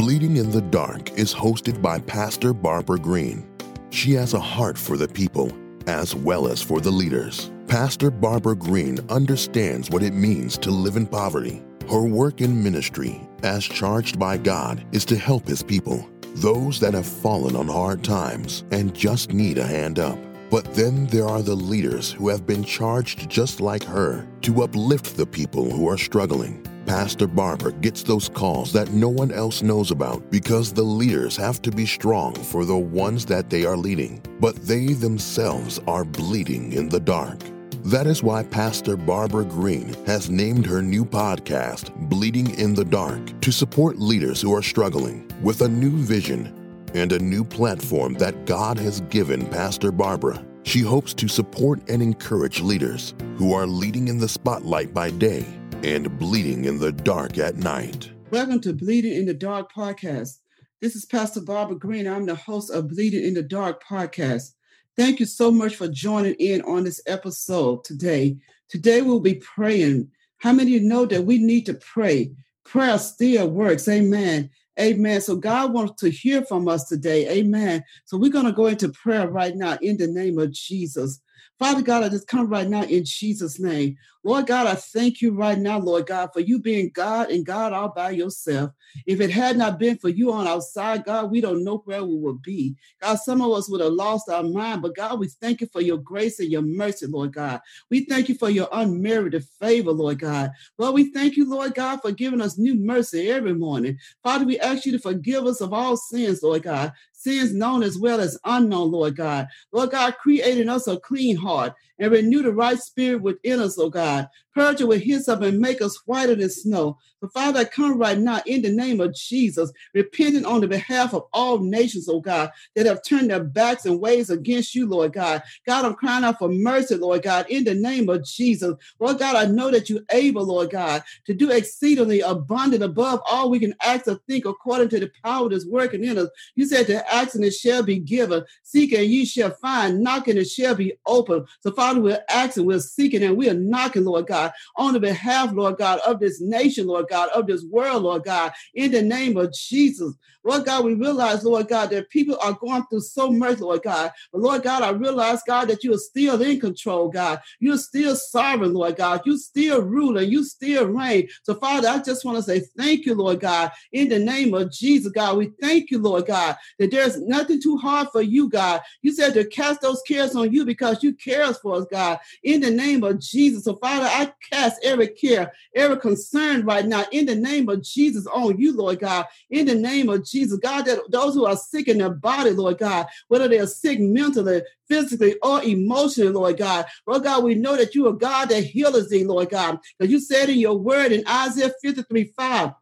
Bleeding in the Dark is hosted by Pastor Barbara Green. She has a heart for the people as well as for the leaders. Pastor Barbara Green understands what it means to live in poverty. Her work in ministry, as charged by God, is to help His people, those that have fallen on hard times and just need a hand up. But then there are the leaders who have been charged just like her to uplift the people who are struggling. Pastor Barbara gets those calls that no one else knows about because the leaders have to be strong for the ones that they are leading, but they themselves are bleeding in the dark. That is why Pastor Barbara Green has named her new podcast, Bleeding in the Dark, to support leaders who are struggling with a new vision and a new platform that God has given Pastor Barbara. She hopes to support and encourage leaders who are leading in the spotlight by day and bleeding in the dark at night. Welcome to Bleeding in the Dark podcast. This is Pastor Barbara Green. I'm the host of Bleeding in the Dark podcast. Thank you so much for joining in on this episode today. Today we'll be praying. How many of you know that we need to pray? Prayer still works. Amen. Amen. So God wants to hear from us today. Amen. So we're going to go into prayer right now in the name of Jesus. Father God, I just come right now in Jesus' name. Lord God, I thank you right now, Lord God, for you being God and God all by yourself. If it had not been for you on our side, God, we don't know where we would be. God, some of us would have lost our mind, but God, we thank you for your grace and your mercy, Lord God. We thank you for your unmerited favor, Lord God. Well, we thank you, Lord God, for giving us new mercy every morning. Father, we ask you to forgive us of all sins, Lord God, sins known as well as unknown, Lord God. Lord God, creating us a clean heart and renew the right spirit within us, oh God. Purge it with hyssop and make us whiter than snow. So, Father, I come right now in the name of Jesus, repenting on the behalf of all nations, oh God, that have turned their backs and ways against you, Lord God. God, I'm crying out for mercy, Lord God, in the name of Jesus. Lord God, I know that you're able, Lord God, to do exceedingly abundant above all we can ask or think according to the power that's working in us. You said to ask and it shall be given, seek and ye shall find, knock and it shall be open. So, Father, we're asking, we're seeking, and we're knocking, Lord God, on the behalf, Lord God, of this nation, Lord God, of this world, Lord God, in the name of Jesus. Lord God, we realize, Lord God, that people are going through so much, Lord God. But Lord God, I realize, God, that you are still in control, God. You're still sovereign, Lord God. You still ruling. You still reign. So, Father, I just want to say thank you, Lord God, in the name of Jesus, God. We thank you, Lord God, that there's nothing too hard for you, God. You said to cast those cares on you because you cares for us, God, in the name of Jesus. So, Father, I cast every care, every concern right now in the name of Jesus on you, Lord God, in the name of Jesus. God, that those who are sick in their body, Lord God, whether they are sick mentally, physically, or emotionally, Lord God. Lord God, we know that you are God that heals thee, Lord God. Because you said in your word in Isaiah 53 5,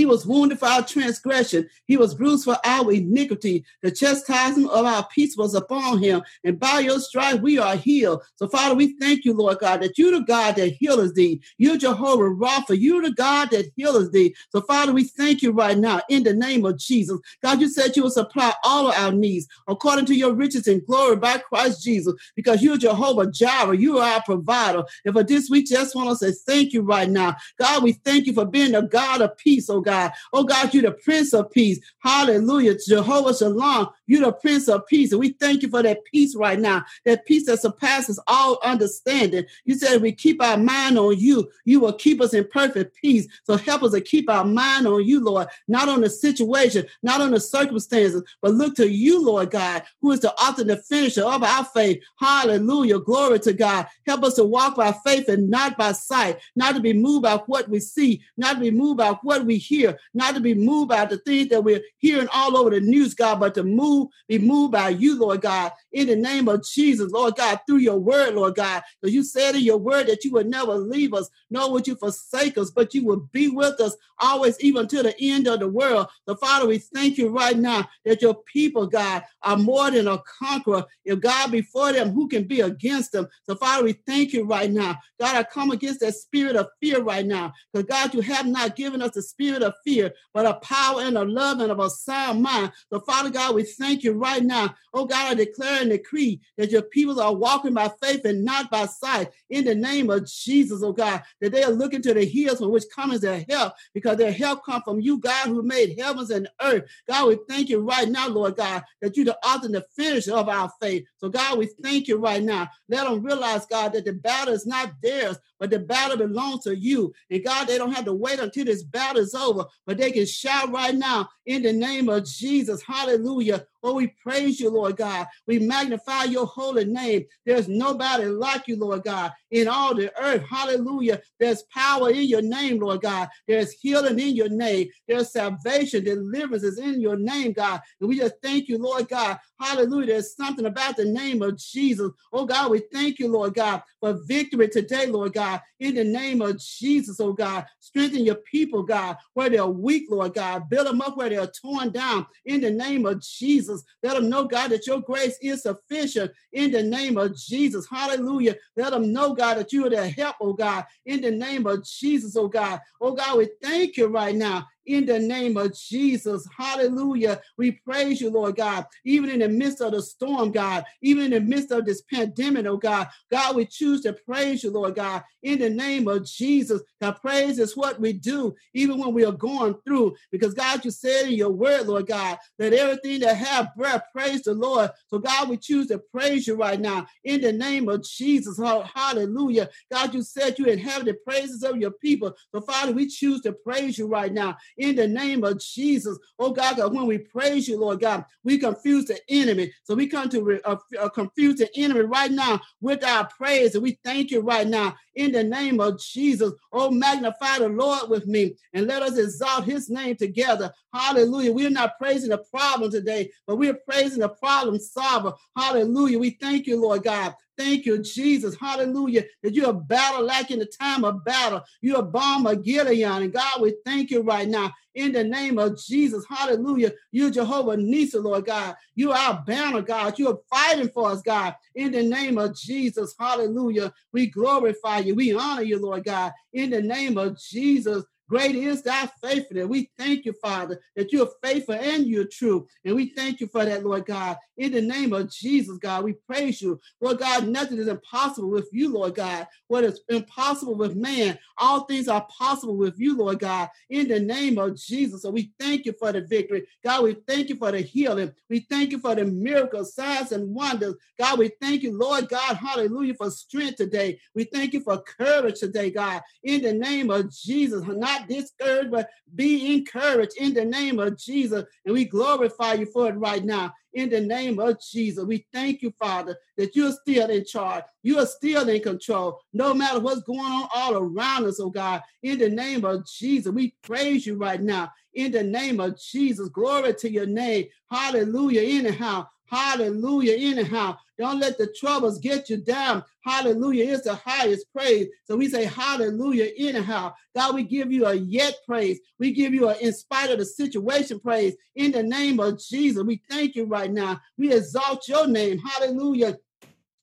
he was wounded for our transgression. He was bruised for our iniquity. The chastisement of our peace was upon him. And by your stripes we are healed. So, Father, we thank you, Lord God, that you're the God that heals thee. You're Jehovah Rapha. You're the God that heals thee. So, Father, we thank you right now in the name of Jesus. God, you said you will supply all of our needs according to your riches and glory by Christ Jesus, because you're Jehovah Jireh. You are our provider. And for this, we just want to say thank you right now. God, we thank you for being the God of peace, oh God. God. Oh God, you're the Prince of Peace. Hallelujah. Jehovah Shalom, you're the Prince of Peace. And we thank you for that peace right now, that peace that surpasses all understanding. You said we keep our mind on you, you will keep us in perfect peace. So help us to keep our mind on you, Lord, not on the situation, not on the circumstances, but look to you, Lord God, who is the author and the finisher of our faith. Hallelujah. Glory to God. Help us to walk by faith and not by sight, not to be moved by what we see, not to be moved by what we hear, not to be moved by the things that we're hearing all over the news, God, but to move, be moved by you, Lord God, in the name of Jesus, Lord God, through your word, Lord God. Because you said in your word that you would never leave us, nor would you forsake us, but you would be with us always, even to the end of the world. So, Father, we thank you right now that your people, God, are more than a conqueror. If God before them, who can be against them? So, Father, we thank you right now. God, I come against that spirit of fear right now. Because, God, you have not given us the spirit of fear, but a power and a love and of a sound mind. So, Father God, we thank you right now. Oh God, I declare and decree that your people are walking by faith and not by sight. In the name of Jesus, oh God, that they are looking to the hills from which comes their help, because their help comes from you, God, who made heavens and earth. God, we thank you right now, Lord God, that you're the author and the finisher of our faith. So, God, we thank you right now. Let them realize, God, that the battle is not theirs, but the battle belongs to you. And God, they don't have to wait until this battle is over, but they can shout right now in the name of Jesus. Hallelujah. Oh, we praise you, Lord God. We magnify your holy name. There's nobody like you, Lord God, in all the earth. Hallelujah. There's power in your name, Lord God. There's healing in your name. There's salvation, deliverance is in your name, God. And we just thank you, Lord God. Hallelujah. There's something about the name of Jesus. Oh, God, we thank you, Lord God, for victory today, Lord God. In the name of Jesus, oh God, strengthen your people, God, where they're weak, Lord God. Build them up where they're torn down. In the name of Jesus. Jesus. Let them know, God, that your grace is sufficient in the name of Jesus. Hallelujah. Let them know, God, that you are their help, oh God, in the name of Jesus, oh God. Oh God, we thank you right now in the name of Jesus. Hallelujah. We praise you, Lord God, even in the midst of the storm, God, even in the midst of this pandemic, oh God. God, we choose to praise you, Lord God, in the name of Jesus. God, praise is what we do, even when we are going through, because God, you said in your word, Lord God, that everything that have breath, praise the Lord. So, God, we choose to praise you right now in the name of Jesus. Hallelujah. God, you said you inhabit the praises of your people. So, Father, we choose to praise you right now in the name of Jesus. Oh God, when we praise you, Lord God, we confuse the enemy. So we come to re- uh, uh, confuse the enemy right now with our praise. And we thank you right now in the name of Jesus. Oh, magnify the Lord with me and let us exalt his name together. Hallelujah. We're not praising the problem today, but we're praising the problem solver. Hallelujah. We thank you, Lord God. Thank you, Jesus. Hallelujah. That you're a battle like in the time of battle. You're a balm of Gilead. And God, we thank you right now in the name of Jesus. Hallelujah. You're Jehovah Nissi, Lord God. You are our banner, God. You are fighting for us, God, in the name of Jesus. Hallelujah. We glorify you. We honor you, Lord God, in the name of Jesus. Great is thy faithfulness. We thank you, Father, that you're faithful and you're true. And we thank you for that, Lord God. In the name of Jesus, God, we praise you. Lord God, nothing is impossible with you, Lord God. What is impossible with man, all things are possible with you, Lord God. In the name of Jesus. So we thank you for the victory. God, we thank you for the healing. We thank you for the miracles, signs, and wonders. God, we thank you, Lord God, hallelujah, for strength today. We thank you for courage today, God. In the name of Jesus, not not discouraged, but be encouraged in the name of Jesus. And we glorify you for it right now in the name of Jesus. We thank you, Father, that you're still in charge. You are still in control, no matter what's going on all around us, oh God. In the name of Jesus, we praise you right now. In the name of Jesus, glory to your name. Hallelujah. Anyhow, Hallelujah. Anyhow, don't let the troubles get you down. Hallelujah. It's the highest praise. So we say hallelujah. Anyhow, God, we give you a yet praise. We give you a in spite of the situation praise in the name of Jesus. We thank you right now. We exalt your name. Hallelujah.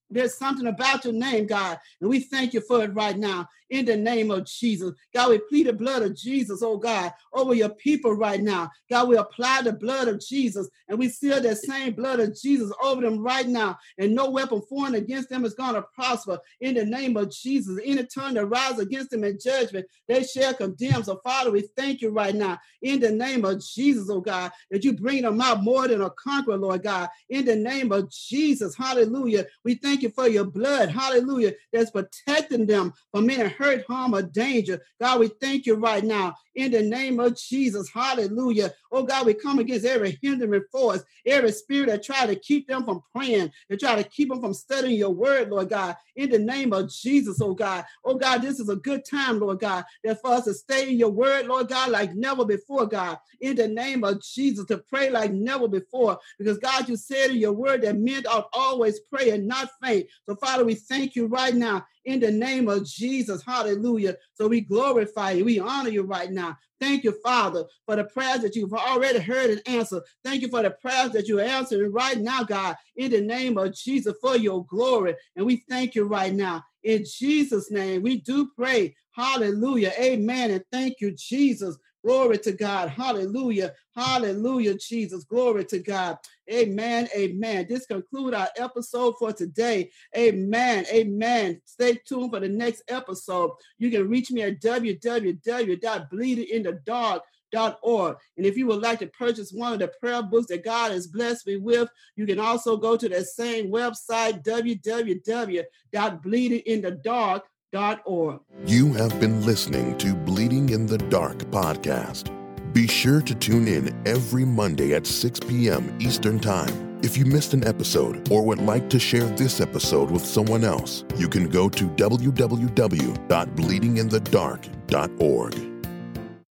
There's something about your name, God, and we thank you for it right now in the name of Jesus. God, we plead the blood of Jesus, oh God, over your people right now. God, we apply the blood of Jesus and we seal that same blood of Jesus over them right now. And no weapon formed against them is going to prosper in the name of Jesus. Any tongue that rise against them in judgment, they shall condemn. So, Father, we thank you right now in the name of Jesus, oh God, that you bring them out more than a conqueror, Lord God, in the name of Jesus. Hallelujah. We thank you for your blood, hallelujah, that's protecting them from any hurt, harm, or danger. God, we thank you right now in the name of Jesus. Hallelujah. Oh God, we come against every hindering force, every spirit that try to keep them from praying, that try to keep them from studying your word, Lord God, in the name of Jesus, oh God. Oh God, this is a good time, Lord God, that for us to stay in your word, Lord God, like never before, God, in the name of Jesus, to pray like never before. Because God, you said in your word that men ought always pray and not faint. So, Father, we thank you right now in the name of Jesus. Hallelujah. So we glorify you. We honor you right now. Thank you, Father, for the prayers that you've already heard and answered. Thank you for the prayers that you're answering right now, God, in the name of Jesus for your glory. And we thank you right now. In Jesus' name, we do pray. Hallelujah. Amen. And thank you, Jesus. Glory to God. Hallelujah. Hallelujah, Jesus. Glory to God. Amen. Amen. This conclude our episode for today. Amen. Amen. Stay tuned for the next episode. You can reach me at www.bleedinginthedark.org. And if you would like to purchase one of the prayer books that God has blessed me with, you can also go to that same website, www.bleedinginthedark.org you have been listening to Bleeding in the Dark podcast. Be sure to tune in every Monday at 6 p.m. Eastern Time. If you missed an episode or would like to share this episode with someone else, you can go to www.bleedinginthedark.org.